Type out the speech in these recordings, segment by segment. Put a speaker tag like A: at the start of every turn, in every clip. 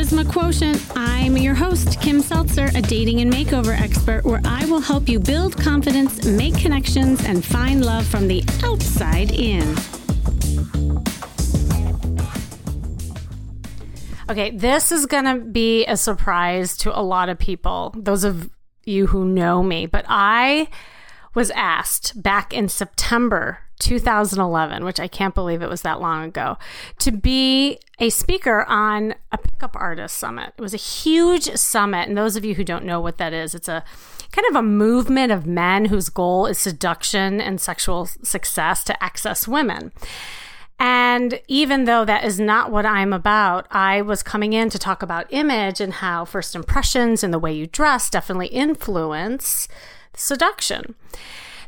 A: Charisma Quotient. I'm your host, Kim Seltzer, a dating and makeover expert, where I will help you build confidence, make connections, and find love from the outside in. Okay, this is going to be a surprise to a lot of people, those of you who know me, but I was asked back in September 2011, which I can't believe it was that long ago, to be a speaker on a pickup artist summit. It was a huge summit. And those of you who don't know what that is, it's a kind of a movement of men whose goal is seduction and sexual success to access women. And even though that is not what I'm about, I was coming in to talk about image and how first impressions and the way you dress definitely influence seduction.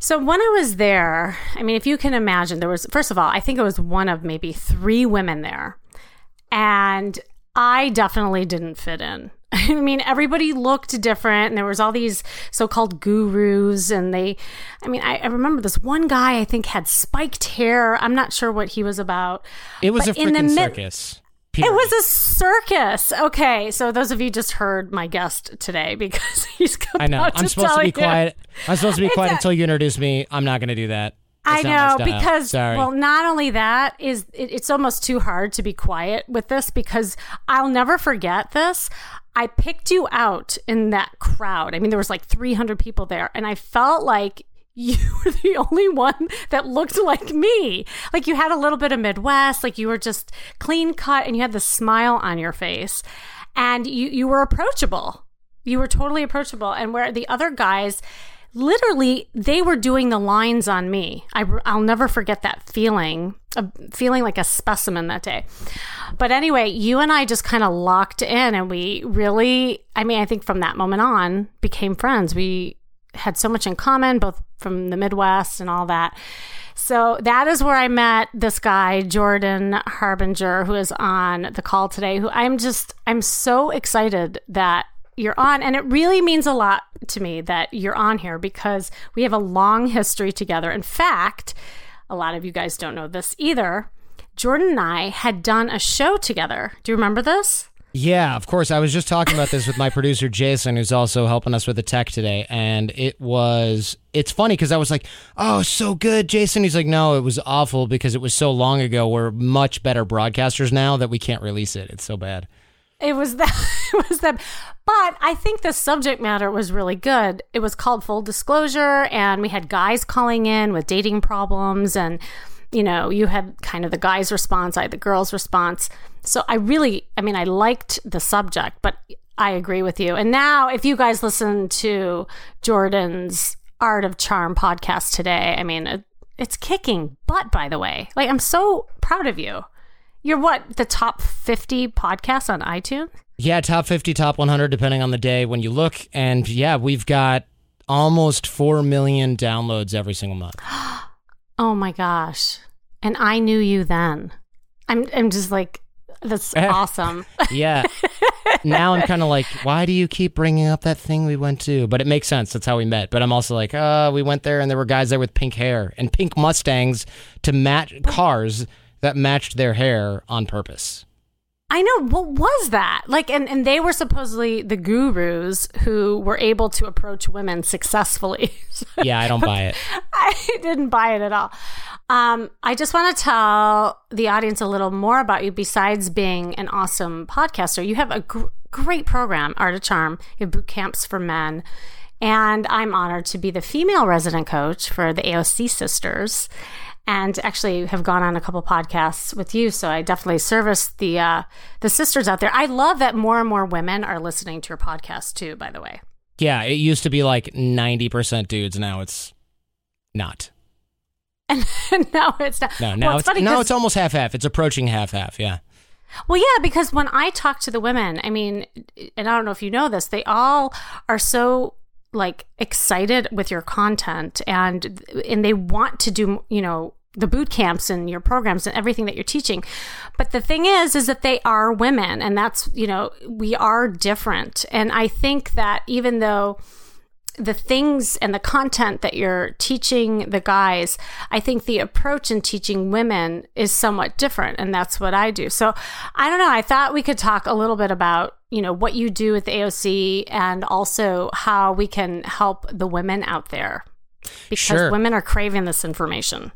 A: So when I was there, I mean, if you can imagine, there was, first of all, I think it was one of maybe three women there. And I definitely didn't fit in. I mean, everybody looked different, and there was all these so-called gurus, and they, I mean, I, I remember this one guy I think had spiked hair. I'm not sure what he was about.
B: It was but a freaking circus.
A: Period. It was a circus. Okay, so those of you just heard my guest today because he's about I know.
B: I'm
A: to
B: supposed to be
A: you.
B: quiet. I'm supposed to be quiet a- until you introduce me. I'm not going to do that.
A: That's I know because well, not only that is it, it's almost too hard to be quiet with this because I'll never forget this. I picked you out in that crowd. I mean, there was like 300 people there, and I felt like you were the only one that looked like me. Like you had a little bit of Midwest, like you were just clean cut and you had the smile on your face and you, you were approachable. You were totally approachable. And where the other guys, literally, they were doing the lines on me. I, I'll never forget that feeling of feeling like a specimen that day. But anyway, you and I just kind of locked in and we really, I mean, I think from that moment on became friends. We, had so much in common, both from the Midwest and all that. So that is where I met this guy, Jordan Harbinger, who is on the call today, who I'm just, I'm so excited that you're on. And it really means a lot to me that you're on here because we have a long history together. In fact, a lot of you guys don't know this either. Jordan and I had done a show together. Do you remember this?
B: Yeah, of course. I was just talking about this with my producer Jason, who's also helping us with the tech today, and it was it's funny because I was like, "Oh, so good, Jason." He's like, "No, it was awful because it was so long ago. We're much better broadcasters now that we can't release it. It's so bad."
A: It was that. It was that. But I think the subject matter was really good. It was called Full Disclosure, and we had guys calling in with dating problems and you know, you had kind of the guy's response, I had the girl's response. So I really, I mean, I liked the subject, but I agree with you. And now, if you guys listen to Jordan's Art of Charm podcast today, I mean, it, it's kicking butt, by the way. Like, I'm so proud of you. You're what, the top 50 podcasts on iTunes?
B: Yeah, top 50, top 100, depending on the day when you look. And yeah, we've got almost 4 million downloads every single month.
A: Oh my gosh. And I knew you then. I'm I'm just like that's awesome.
B: yeah. now I'm kind of like, why do you keep bringing up that thing we went to? But it makes sense. That's how we met. But I'm also like, uh, we went there and there were guys there with pink hair and pink Mustangs to match cars that matched their hair on purpose.
A: I know. What was that? Like, and, and they were supposedly the gurus who were able to approach women successfully.
B: yeah, I don't buy it.
A: I didn't buy it at all. Um, I just want to tell the audience a little more about you besides being an awesome podcaster. You have a gr- great program, Art of Charm. You have boot camps for men. And I'm honored to be the female resident coach for the AOC sisters and actually have gone on a couple podcasts with you. So I definitely service the uh, the sisters out there. I love that more and more women are listening to your podcast too. By the way,
B: yeah, it used to be like ninety percent dudes. Now it's not.
A: And now it's not.
B: No, now well, it's, it's now it's almost half half. It's approaching half half. Yeah.
A: Well, yeah, because when I talk to the women, I mean, and I don't know if you know this, they all are so like excited with your content and and they want to do you know the boot camps and your programs and everything that you're teaching but the thing is is that they are women and that's you know we are different and i think that even though the things and the content that you're teaching the guys, I think the approach in teaching women is somewhat different. And that's what I do. So I don't know. I thought we could talk a little bit about, you know, what you do with AOC and also how we can help the women out there because sure. women are craving this information.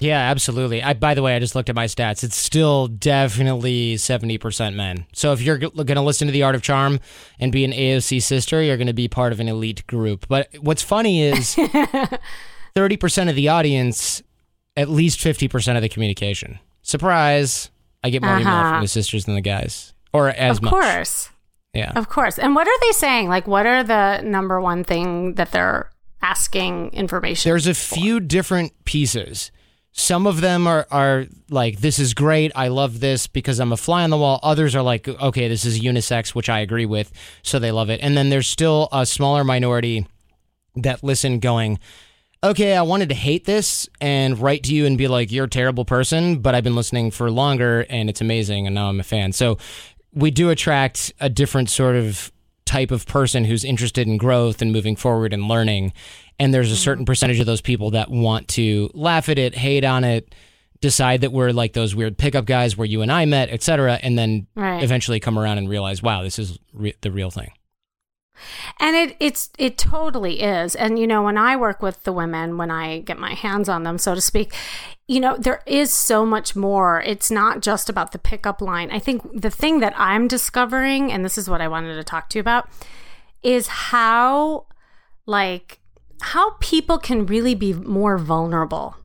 B: Yeah, absolutely. I, by the way, I just looked at my stats. It's still definitely 70% men. So if you're g- going to listen to The Art of Charm and be an AOC sister, you're going to be part of an elite group. But what's funny is 30% of the audience, at least 50% of the communication. Surprise. I get more uh-huh. email from the sisters than the guys. Or as
A: of
B: much.
A: Of course.
B: Yeah.
A: Of course. And what are they saying? Like, what are the number one thing that they're asking information?
B: There's a
A: for?
B: few different pieces. Some of them are, are like, this is great. I love this because I'm a fly on the wall. Others are like, okay, this is unisex, which I agree with. So they love it. And then there's still a smaller minority that listen going, okay, I wanted to hate this and write to you and be like, you're a terrible person, but I've been listening for longer and it's amazing. And now I'm a fan. So we do attract a different sort of type of person who's interested in growth and moving forward and learning. And there's a mm-hmm. certain percentage of those people that want to laugh at it, hate on it, decide that we're like those weird pickup guys where you and I met, etc., and then right. eventually come around and realize, wow, this is re- the real thing.
A: And it it's it totally is. And you know, when I work with the women, when I get my hands on them, so to speak, you know, there is so much more. It's not just about the pickup line. I think the thing that I'm discovering, and this is what I wanted to talk to you about, is how like how people can really be more vulnerable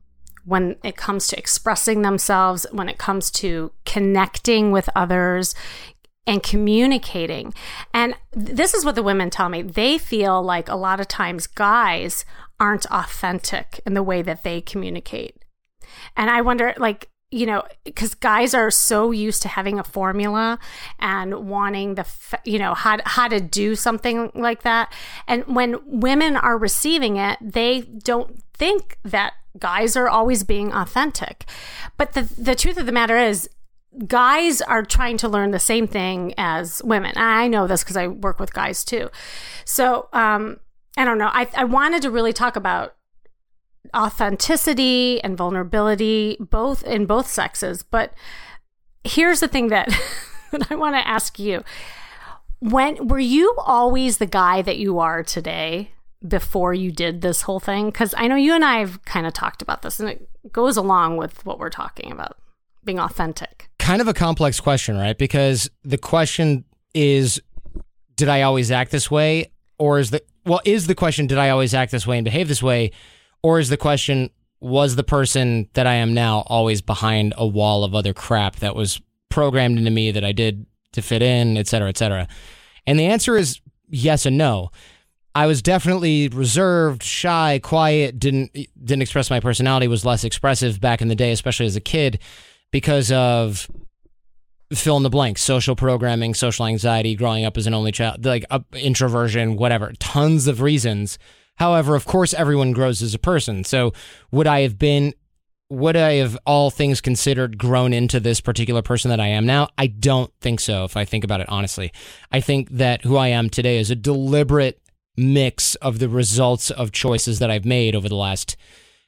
A: when it comes to expressing themselves, when it comes to connecting with others and communicating. And this is what the women tell me. They feel like a lot of times guys aren't authentic in the way that they communicate. And I wonder, like, you know, because guys are so used to having a formula and wanting the, you know, how how to do something like that. And when women are receiving it, they don't think that guys are always being authentic. But the the truth of the matter is, guys are trying to learn the same thing as women. I know this because I work with guys too. So um, I don't know. I I wanted to really talk about authenticity and vulnerability both in both sexes but here's the thing that, that i want to ask you when were you always the guy that you are today before you did this whole thing because i know you and i have kind of talked about this and it goes along with what we're talking about being authentic
B: kind of a complex question right because the question is did i always act this way or is the well is the question did i always act this way and behave this way or is the question, was the person that I am now always behind a wall of other crap that was programmed into me that I did to fit in, et cetera, et cetera? And the answer is yes and no. I was definitely reserved, shy, quiet, didn't didn't express my personality, was less expressive back in the day, especially as a kid, because of fill in the blank, social programming, social anxiety, growing up as an only child, like uh, introversion, whatever, tons of reasons However, of course, everyone grows as a person. So would I have been, would I have, all things considered, grown into this particular person that I am now? I don't think so, if I think about it honestly. I think that who I am today is a deliberate mix of the results of choices that I've made over the last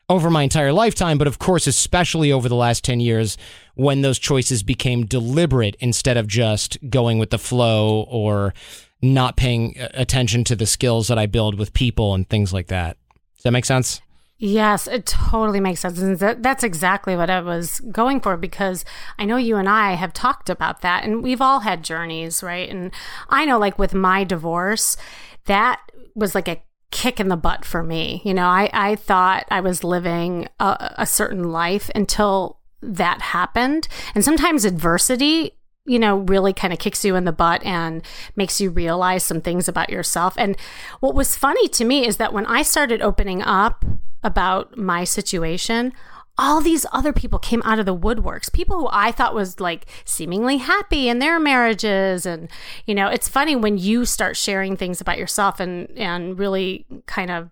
B: over my entire lifetime, but of course, especially over the last 10 years when those choices became deliberate instead of just going with the flow or not paying uh, attention to the skills that I build with people and things like that. Does that make sense?
A: Yes, it totally makes sense. And that, that's exactly what I was going for because I know you and I have talked about that and we've all had journeys, right? And I know, like, with my divorce, that was like a kick in the butt for me. You know, I, I thought I was living a, a certain life until that happened. And sometimes adversity you know, really kind of kicks you in the butt and makes you realize some things about yourself. And what was funny to me is that when I started opening up about my situation, all these other people came out of the woodworks. People who I thought was like seemingly happy in their marriages. And, you know, it's funny when you start sharing things about yourself and, and really kind of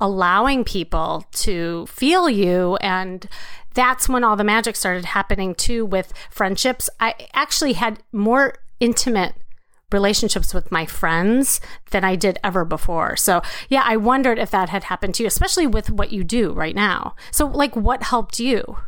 A: allowing people to feel you and that's when all the magic started happening too with friendships. I actually had more intimate relationships with my friends than I did ever before. So, yeah, I wondered if that had happened to you, especially with what you do right now. So, like, what helped you?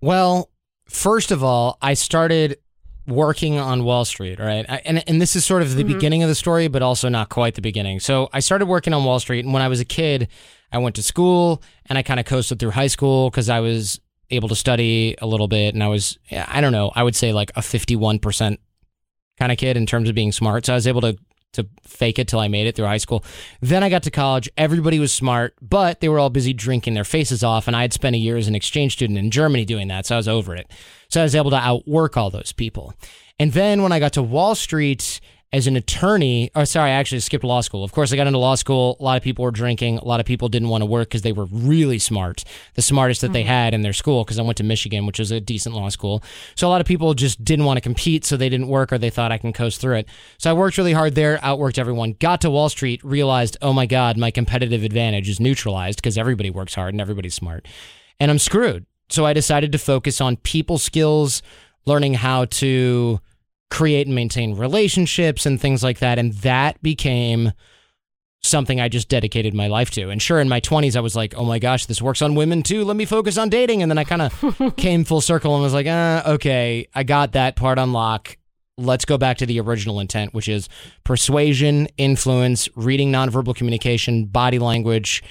B: Well, first of all, I started working on Wall Street, right? I, and and this is sort of the mm-hmm. beginning of the story, but also not quite the beginning. So I started working on Wall Street, and when I was a kid, I went to school and I kind of coasted through high school because I was able to study a little bit, and I was I don't know, I would say like a fifty one percent kind of kid in terms of being smart. So I was able to to fake it till I made it through high school. Then I got to college. Everybody was smart, but they were all busy drinking their faces off. And I had spent a year as an exchange student in Germany doing that. So I was over it. So I was able to outwork all those people. And then when I got to Wall Street, as an attorney, or sorry, I actually skipped law school. Of course, I got into law school. A lot of people were drinking. A lot of people didn't want to work because they were really smart, the smartest that mm-hmm. they had in their school. Because I went to Michigan, which is a decent law school. So a lot of people just didn't want to compete, so they didn't work, or they thought I can coast through it. So I worked really hard there, outworked everyone. Got to Wall Street, realized, oh my god, my competitive advantage is neutralized because everybody works hard and everybody's smart, and I'm screwed. So I decided to focus on people skills, learning how to create and maintain relationships and things like that. And that became something I just dedicated my life to. And sure, in my 20s, I was like, oh my gosh, this works on women too. Let me focus on dating. And then I kind of came full circle and was like, uh, okay, I got that part on lock. Let's go back to the original intent, which is persuasion, influence, reading nonverbal communication, body language,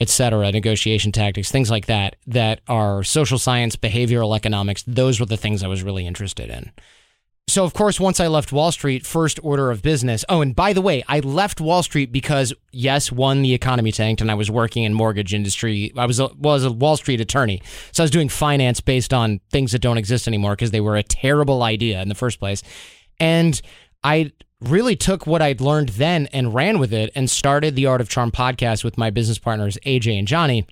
B: etc., negotiation tactics, things like that, that are social science, behavioral economics. Those were the things I was really interested in. So, of course, once I left Wall Street, first order of business. Oh, and by the way, I left Wall Street because, yes, one, the economy tanked, and I was working in mortgage industry. I was a, was a Wall Street attorney, so I was doing finance based on things that don't exist anymore because they were a terrible idea in the first place. And I really took what I'd learned then and ran with it, and started the Art of Charm podcast with my business partners AJ and Johnny,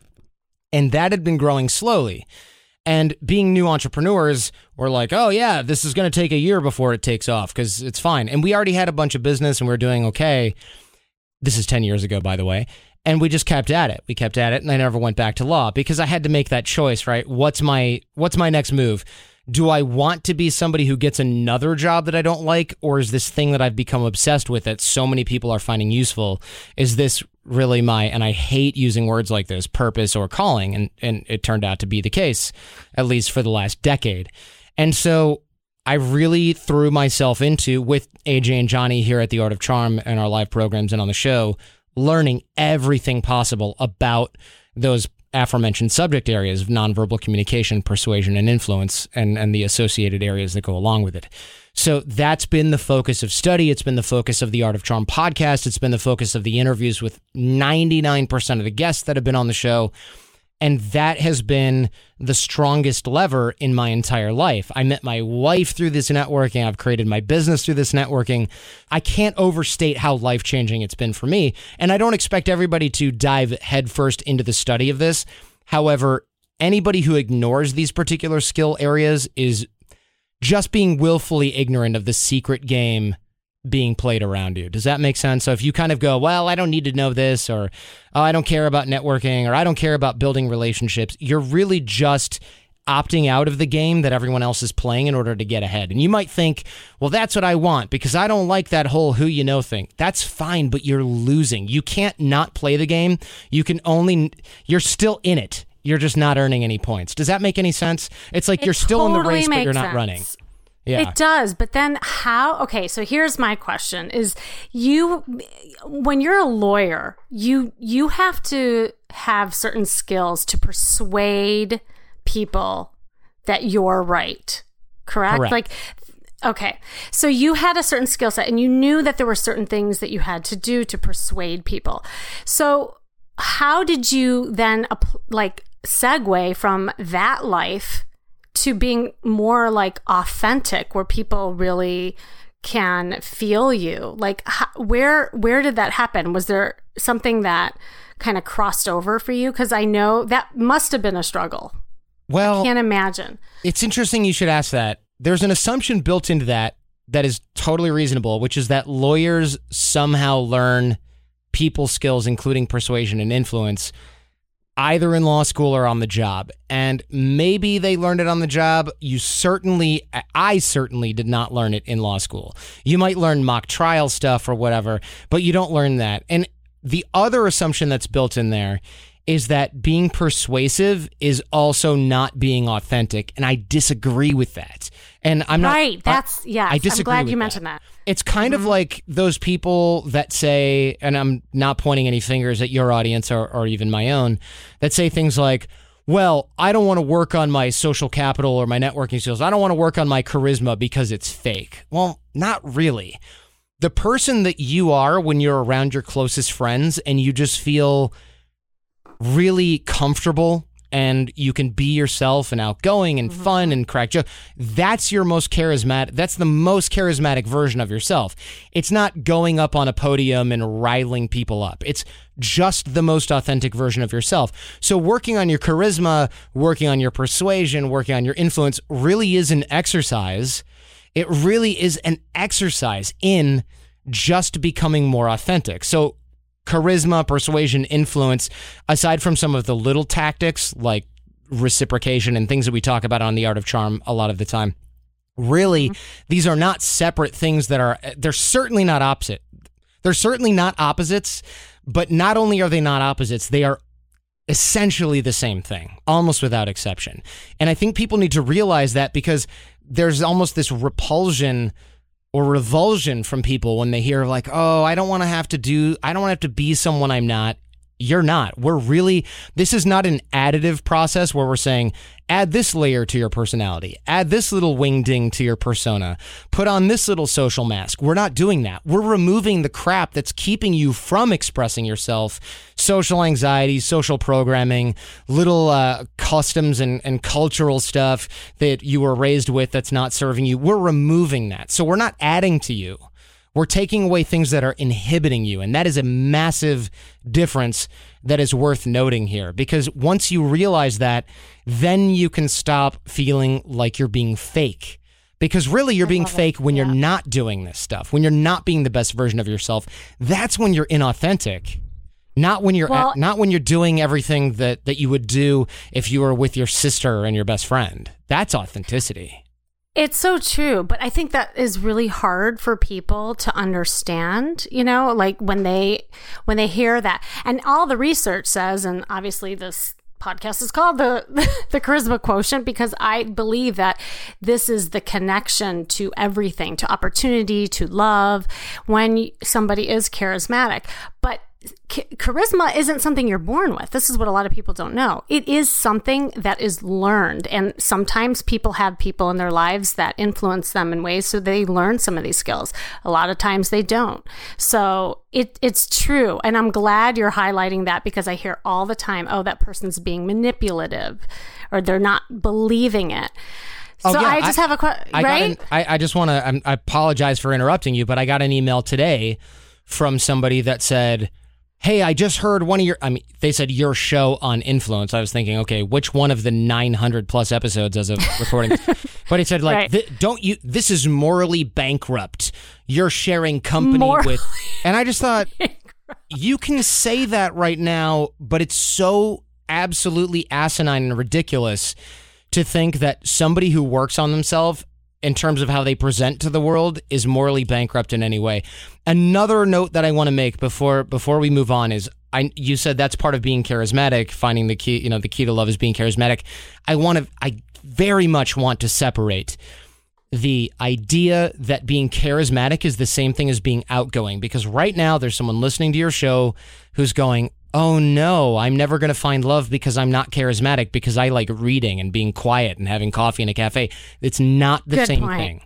B: and that had been growing slowly. And being new entrepreneurs, we're like, oh, yeah, this is going to take a year before it takes off because it's fine. And we already had a bunch of business and we are doing okay. This is 10 years ago, by the way. And we just kept at it. We kept at it and I never went back to law because I had to make that choice, right? What's my what's my next move? Do I want to be somebody who gets another job that I don't like, or is this thing that I've become obsessed with that so many people are finding useful? Is this really my, and I hate using words like this, purpose or calling? And, and it turned out to be the case, at least for the last decade. And so I really threw myself into with AJ and Johnny here at the Art of Charm and our live programs and on the show, learning everything possible about those aforementioned subject areas of nonverbal communication, persuasion, and influence, and, and the associated areas that go along with it. So that's been the focus of study. It's been the focus of the Art of Charm podcast. It's been the focus of the interviews with 99% of the guests that have been on the show. And that has been the strongest lever in my entire life. I met my wife through this networking. I've created my business through this networking. I can't overstate how life changing it's been for me. And I don't expect everybody to dive headfirst into the study of this. However, anybody who ignores these particular skill areas is just being willfully ignorant of the secret game being played around you. Does that make sense? So if you kind of go, well, I don't need to know this, or oh, I don't care about networking, or I don't care about building relationships, you're really just opting out of the game that everyone else is playing in order to get ahead. And you might think, well, that's what I want because I don't like that whole who you know thing. That's fine, but you're losing. You can't not play the game. You can only, you're still in it. You're just not earning any points. Does that make any sense? It's like
A: it
B: you're still
A: totally
B: in the race, but you're not
A: sense.
B: running. Yeah.
A: It does, but then how okay, so here's my question is you when you're a lawyer, you you have to have certain skills to persuade people that you're right. Correct?
B: correct.
A: Like Okay. So you had a certain skill set and you knew that there were certain things that you had to do to persuade people. So how did you then like segue from that life to being more like authentic where people really can feel you. Like how, where where did that happen? Was there something that kind of crossed over for you? Because i know that must have been a struggle.
B: Well
A: I can't imagine.
B: it's interesting you should ask that. There's an assumption built into that that is totally reasonable which is that lawyers somehow learn people skills including persuasion and influence either in law school or on the job. And maybe they learned it on the job. You certainly, I certainly did not learn it in law school. You might learn mock trial stuff or whatever, but you don't learn that. And the other assumption that's built in there is that being persuasive is also not being authentic. And I disagree with that. And I'm not
A: right. That's yeah. I disagree. I'm glad you that. mentioned that.
B: It's kind mm-hmm. of like those people that say, and I'm not pointing any fingers at your audience or, or even my own, that say things like, well, I don't want to work on my social capital or my networking skills. I don't want to work on my charisma because it's fake. Well, not really. The person that you are when you're around your closest friends and you just feel really comfortable and you can be yourself and outgoing and mm-hmm. fun and crack jokes. That's your most charismatic. That's the most charismatic version of yourself. It's not going up on a podium and riling people up. It's just the most authentic version of yourself. So working on your charisma, working on your persuasion, working on your influence really is an exercise. It really is an exercise in just becoming more authentic. So charisma, persuasion, influence, aside from some of the little tactics like reciprocation and things that we talk about on the art of charm a lot of the time. Really, mm-hmm. these are not separate things that are, they're certainly not opposite. They're certainly not opposites, but not only are they not opposites, they are essentially the same thing, almost without exception. And I think people need to realize that because there's almost this repulsion or revulsion from people when they hear like, "Oh, I don't want to have to do I don't want to have to be someone I'm not." You're not. We're really this is not an additive process where we're saying add this layer to your personality, add this little wing ding to your persona, put on this little social mask. We're not doing that. We're removing the crap that's keeping you from expressing yourself, social anxiety, social programming, little uh, customs and, and cultural stuff that you were raised with that's not serving you. We're removing that. So we're not adding to you. We're taking away things that are inhibiting you. And that is a massive difference that is worth noting here because once you realize that, then you can stop feeling like you're being fake. Because really, you're being fake it. when yeah. you're not doing this stuff, when you're not being the best version of yourself. That's when you're inauthentic. Not when you're well, not when you're doing everything that, that you would do if you were with your sister and your best friend. That's authenticity.
A: It's so true, but I think that is really hard for people to understand, you know, like when they when they hear that. And all the research says and obviously this podcast is called the the charisma quotient because I believe that this is the connection to everything, to opportunity, to love when somebody is charismatic. But charisma isn't something you're born with. This is what a lot of people don't know. It is something that is learned. And sometimes people have people in their lives that influence them in ways so they learn some of these skills. A lot of times they don't. So it, it's true. And I'm glad you're highlighting that because I hear all the time, oh, that person's being manipulative or they're not believing it. Oh, so yeah. I just I, have a question, right?
B: I, I just want to, I apologize for interrupting you, but I got an email today from somebody that said, hey, I just heard one of your, I mean, they said your show on influence. I was thinking, okay, which one of the 900 plus episodes as of recording? but it said, like, right. don't you, this is morally bankrupt. You're sharing company morally with, and I just thought, you can say that right now, but it's so absolutely asinine and ridiculous to think that somebody who works on themselves in terms of how they present to the world is morally bankrupt in any way. Another note that I want to make before before we move on is I you said that's part of being charismatic, finding the key, you know, the key to love is being charismatic. I want to I very much want to separate the idea that being charismatic is the same thing as being outgoing because right now there's someone listening to your show who's going, oh no, I'm never going to find love because I'm not charismatic because I like reading and being quiet and having coffee in a cafe. It's not the Good same point. thing.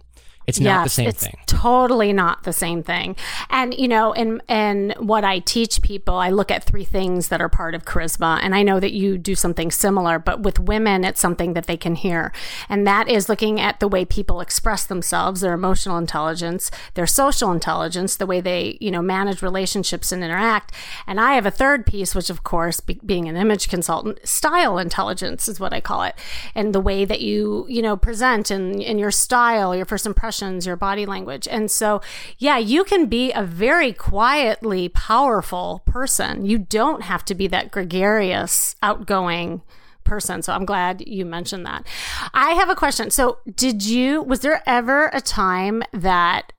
B: It's yes, not the same
A: it's
B: thing.
A: Totally not the same thing. And you know, in in what I teach people, I look at three things that are part of charisma. And I know that you do something similar, but with women, it's something that they can hear. And that is looking at the way people express themselves, their emotional intelligence, their social intelligence, the way they, you know, manage relationships and interact. And I have a third piece, which of course, be, being an image consultant, style intelligence is what I call it. And the way that you, you know, present and, and your style, your first impression expressions, your body language. And so, yeah, you can be a very quietly powerful person. You don't have to be that gregarious, outgoing person. So I'm glad you mentioned that. I have a question. So, did you, was there ever a time that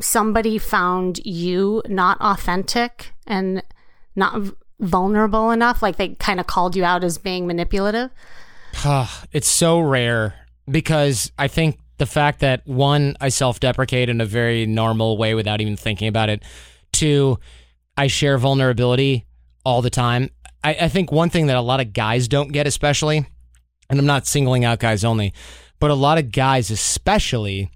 A: somebody found you not authentic and not vulnerable enough? Like they kind of called you out as being manipulative?
B: it's so rare because I think the fact that one, I self deprecate in a very normal way without even thinking about it. Two, I share vulnerability all the time. I, I think one thing that a lot of guys don't get, especially, and I'm not singling out guys only, but a lot of guys, especially,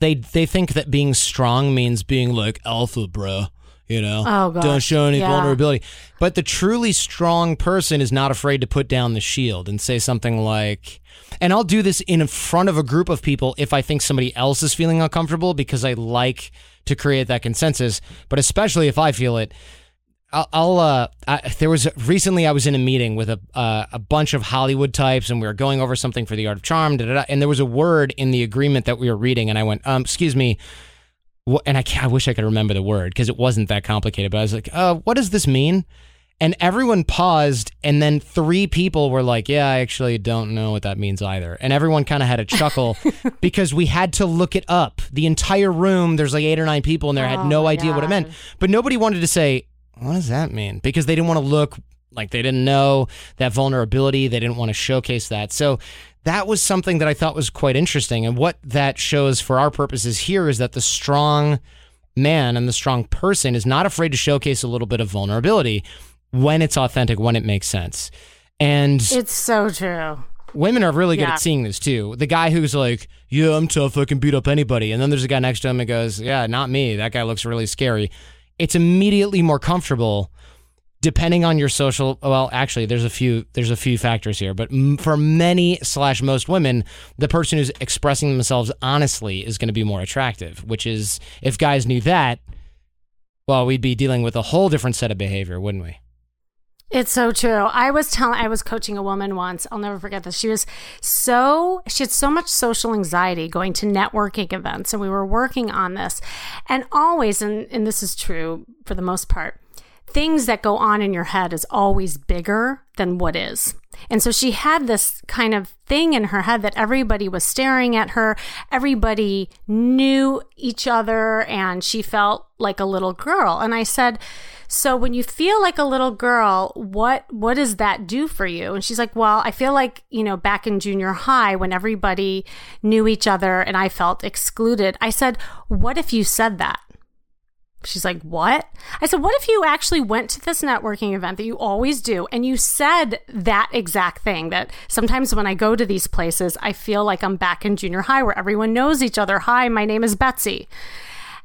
B: they they think that being strong means being like alpha, bro. You know,
A: oh,
B: don't show any
A: yeah.
B: vulnerability. But the truly strong person is not afraid to put down the shield and say something like, and I'll do this in front of a group of people if I think somebody else is feeling uncomfortable because I like to create that consensus. But especially if I feel it, I'll, I'll uh, I, there was recently I was in a meeting with a uh, a bunch of Hollywood types, and we were going over something for the art of charm, and there was a word in the agreement that we were reading, and I went, um, "Excuse me," and I, I wish I could remember the word because it wasn't that complicated, but I was like, uh, "What does this mean?" And everyone paused, and then three people were like, "Yeah, I actually don't know what that means either." And everyone kind of had a chuckle because we had to look it up. The entire room, there's like eight or nine people in there, had
A: Oh
B: no
A: my
B: idea what it meant, but nobody wanted to say, what does that mean? Because they didn't want to look like they didn't know that vulnerability. They didn't want to showcase that. So that was something that I thought was quite interesting. And what that shows for our purposes here is that the strong man and the strong person is not afraid to showcase a little bit of vulnerability when it's authentic, when it makes sense. And
A: It's so true.
B: women are really good
A: Yeah.
B: at seeing this too. The guy who's like, "Yeah, I'm tough. I can beat up anybody," and then there's a guy next to him and goes, "Yeah, not me. That guy looks really scary." It's immediately more comfortable, depending on your social. Well, actually, there's a few there's a few factors here, but m- for many slash most women, the person who's expressing themselves honestly is going to be more attractive. Which is, if guys knew that, well, we'd be dealing with a whole different set of behavior, wouldn't we?
A: It's so true. I was telling, I was coaching a woman once. I'll never forget this. She was so, she had so much social anxiety going to networking events, and we were working on this. And always, and, and this is true for the most part, things that go on in your head is always bigger than what is. And so she had this kind of thing in her head that everybody was staring at her, everybody knew each other, and she felt like a little girl. And I said, so when you feel like a little girl, what what does that do for you? And she's like, "Well, I feel like, you know, back in junior high when everybody knew each other and I felt excluded." I said, "What if you said that?" She's like, What? I said, What if you actually went to this networking event that you always do and you said that exact thing? That sometimes when I go to these places, I feel like I'm back in junior high where everyone knows each other. Hi, my name is Betsy.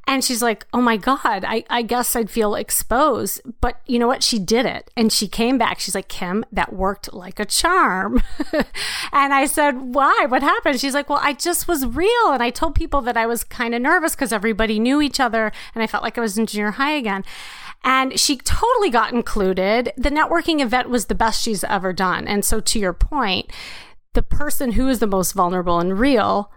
A: And she's like, Oh my God, I, I guess I'd feel exposed. But you know what? She did it. And she came back. She's like, Kim, that worked like a charm. and I said, Why? What happened? She's like, Well, I just was real. And I told people that I was kind of nervous because everybody knew each other. And I felt like I was in junior high again. And she totally got included. The networking event was the best she's ever done. And so, to your point, the person who is the most vulnerable and real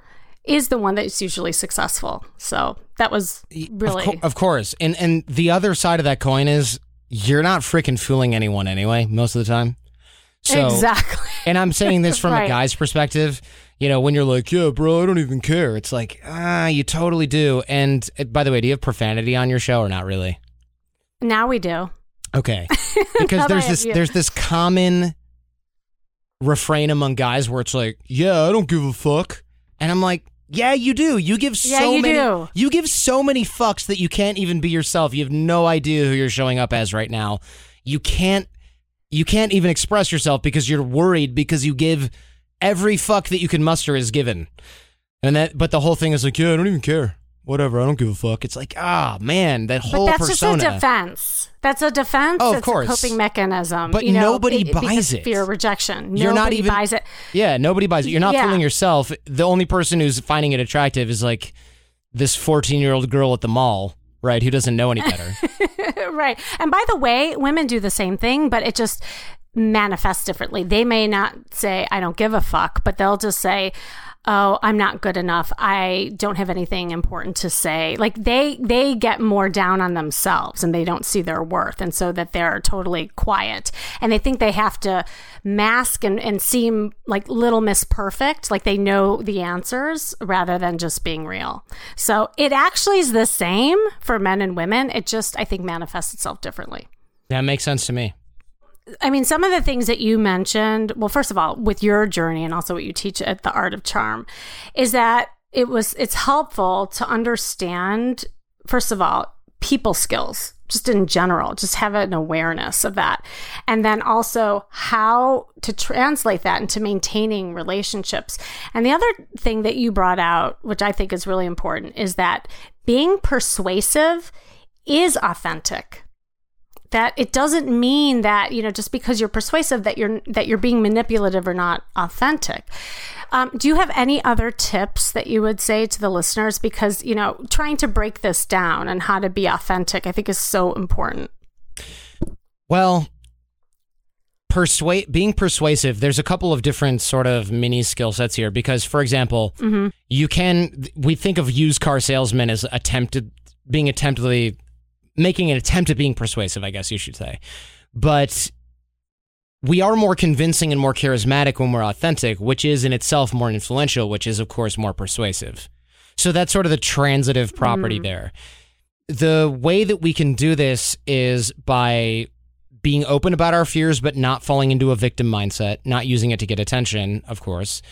A: is the one that's usually successful. So that was really
B: Of, co- of course. And and the other side of that coin is you're not freaking fooling anyone anyway, most of the time. So
A: exactly.
B: and I'm saying this from a guy's perspective. You know, when you're like, yeah, bro, I don't even care. It's like, ah, you totally do. And uh, by the way, do you have profanity on your show or not really?
A: Now we do.
B: Okay. Because there's this
A: you.
B: there's this common refrain among guys where it's like, yeah, I don't give a fuck. And I'm like, yeah, you do. You give
A: Yeah,
B: so
A: you
B: many
A: do.
B: you give so many fucks that you can't even be yourself. You have no idea who you're showing up as right now. You can't you can't even express yourself because you're worried because you give every fuck that you can muster is given. And that but the whole thing is like, yeah, I don't even care. Whatever, I don't give a fuck. It's like, ah, man, that whole But
A: that's
B: persona.
A: just a defense. That's a defense.
B: Oh, of
A: it's
B: course.
A: a coping mechanism.
B: But
A: you know,
B: nobody
A: because
B: buys it.
A: Fear of rejection.
B: You're not even-
A: buys it.
B: Yeah, nobody buys it. You're not
A: Yeah.
B: fooling yourself. The only person who's finding it attractive is like this 14 year old girl at the mall, right? Who doesn't know any better.
A: right. And by the way, women do the same thing, but it just manifests differently. They may not say, I don't give a fuck, but they'll just say, oh i'm not good enough. I don't have anything important to say. Like they they get more down on themselves and they don't see their worth and so that they're totally quiet. And they think they have to mask and, and seem like little miss perfect like they know the answers rather than just being real. So it actually is the same for men and women. It just i think manifests itself differently.
B: That makes sense to me
A: I mean, some of the things that you mentioned, well, first of all, with your journey and also what you teach at the Art of Charm, is that it was it's helpful to understand, first of all, people skills, just in general, just have an awareness of that. And then also how to translate that into maintaining relationships. And the other thing that you brought out, which I think is really important, is that being persuasive is authentic that it doesn't mean that you know just because you're persuasive that you're that you're being manipulative or not authentic. Um, do you have any other tips that you would say to the listeners? Because you know trying to break this down and how to be authentic i think is so important.
B: Well persuade being persuasive there's a couple of different sort of mini skill sets here. Because for example mm-hmm. you can we think of used car salesmen as attempted being attemptedly making an attempt at being persuasive, I guess you should say. But we are more convincing and more charismatic when we're authentic, which is in itself more influential, which is, of course, more persuasive. So that's sort of the transitive property mm. there. The way that we can do this is by being open about our fears, but not falling into a victim mindset, not using it to get attention, of course.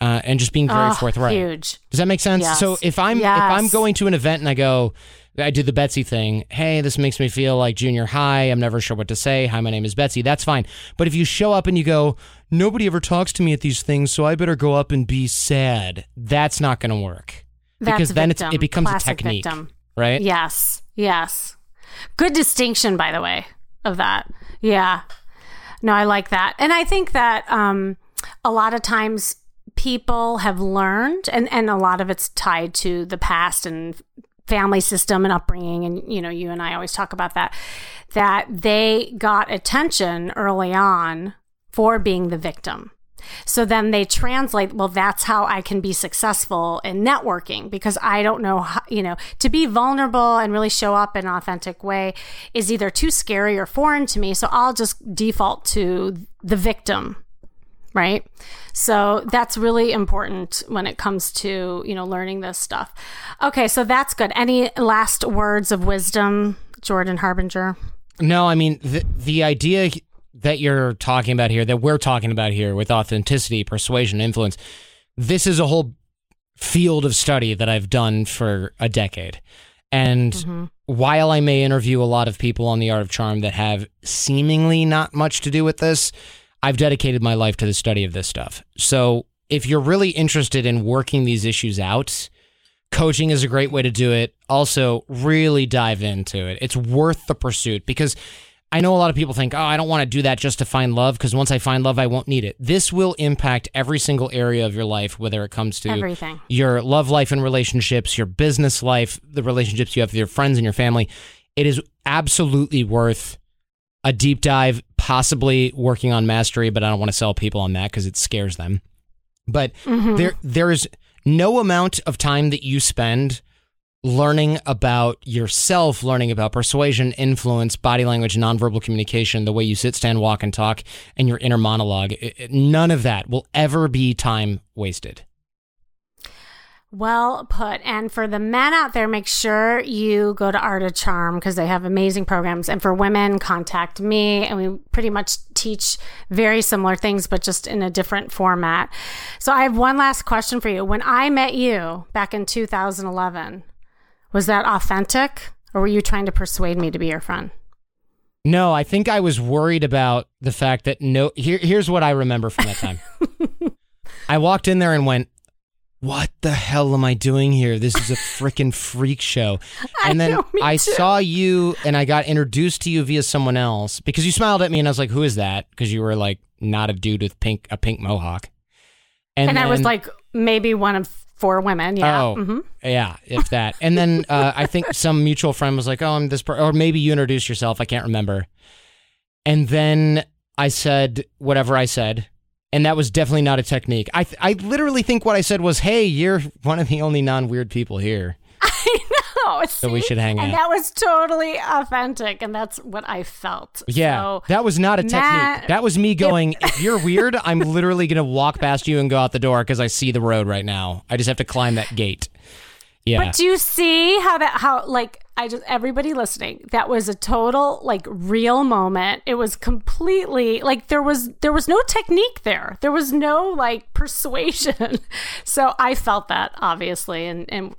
B: Uh, and just being very oh, forthright.
A: Huge.
B: Does that make sense?
A: Yes.
B: So if I'm yes. if I'm going to an event and I go, I do the Betsy thing. Hey, this makes me feel like junior high. I'm never sure what to say. Hi, my name is Betsy. That's fine. But if you show up and you go, nobody ever talks to me at these things, so I better go up and be sad. That's not going to work.
A: That's
B: because then it's,
A: it
B: becomes
A: Classic
B: a technique,
A: victim.
B: right?
A: Yes, yes. Good distinction, by the way, of that. Yeah. No, I like that, and I think that um, a lot of times people have learned and, and a lot of it's tied to the past and family system and upbringing and you know you and I always talk about that that they got attention early on for being the victim. So then they translate well that's how I can be successful in networking because I don't know how, you know to be vulnerable and really show up in an authentic way is either too scary or foreign to me so I'll just default to the victim right? So that's really important when it comes to you know learning this stuff. Okay so that's good. Any last words of wisdom jordan harbinger?
B: No i mean the, the idea that you're talking about here that we're talking about here with authenticity persuasion influence this is a whole field of study that i've done for a decade. And mm-hmm. while i may interview a lot of people on the art of charm that have seemingly not much to do with this I've dedicated my life to the study of this stuff. So if you're really interested in working these issues out, coaching is a great way to do it. Also, really dive into it. It's worth the pursuit because I know a lot of people think, oh, I don't want to do that just to find love because once I find love, I won't need it. This will impact every single area of your life, whether it comes to
A: everything
B: your love life and relationships, your business life, the relationships you have with your friends and your family. It is absolutely worth a deep dive, possibly working on mastery, but I don't want to sell people on that because it scares them. But mm-hmm. there there is no amount of time that you spend learning about yourself, learning about persuasion, influence, body language, nonverbal communication, the way you sit, stand, walk, and talk, and your inner monologue. none of that will ever be time wasted.
A: Well put. And for the men out there, make sure you go to Art of Charm because they have amazing programs. And for women, contact me. And we pretty much teach very similar things, but just in a different format. So I have one last question for you. When I met you back in 2011, was that authentic or were you trying to persuade me to be your friend?
B: No, I think I was worried about the fact that no. Here, here's what I remember from that time. I walked in there and went, what the hell am I doing here? This is a freaking freak show. And then
A: I, know,
B: I saw you and I got introduced to you via someone else because you smiled at me and I was like, who is that? Because you were like not a dude with pink a pink mohawk.
A: And, and then, I was like maybe one of four women. Yeah.
B: Oh, mm-hmm. yeah, if that. And then uh, I think some mutual friend was like, oh, I'm this, per-, or maybe you introduced yourself. I can't remember. And then I said whatever I said and that was definitely not a technique. I I literally think what I said was, "Hey, you're one of the only non-weird people here."
A: I know.
B: So we should hang
A: and
B: out.
A: that was totally authentic, and that's what I felt.
B: Yeah,
A: So,
B: that was not a
A: Matt-
B: technique. That was me going, if you're weird, I'm literally going to walk past you and go out the door because I see the road right now. I just have to climb that gate. Yeah.
A: But do you see how that how like I just everybody listening that was a total like real moment. It was completely like there was there was no technique there. There was no like persuasion. so I felt that obviously and and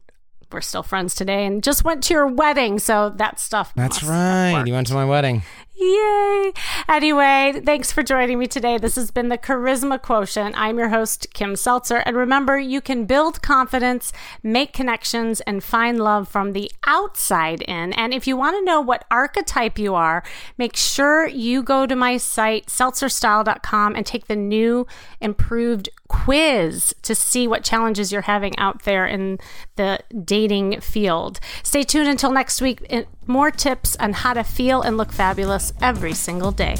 A: we're still friends today and just went to your wedding. So that stuff
B: That's right. You went to my wedding.
A: Yay! Anyway, thanks for joining me today. This has been the Charisma Quotient. I'm your host, Kim Seltzer. And remember, you can build confidence, make connections, and find love from the outside in. And if you want to know what archetype you are, make sure you go to my site, seltzerstyle.com, and take the new improved quiz to see what challenges you're having out there in the dating field. Stay tuned until next week. More tips on how to feel and look fabulous every single day.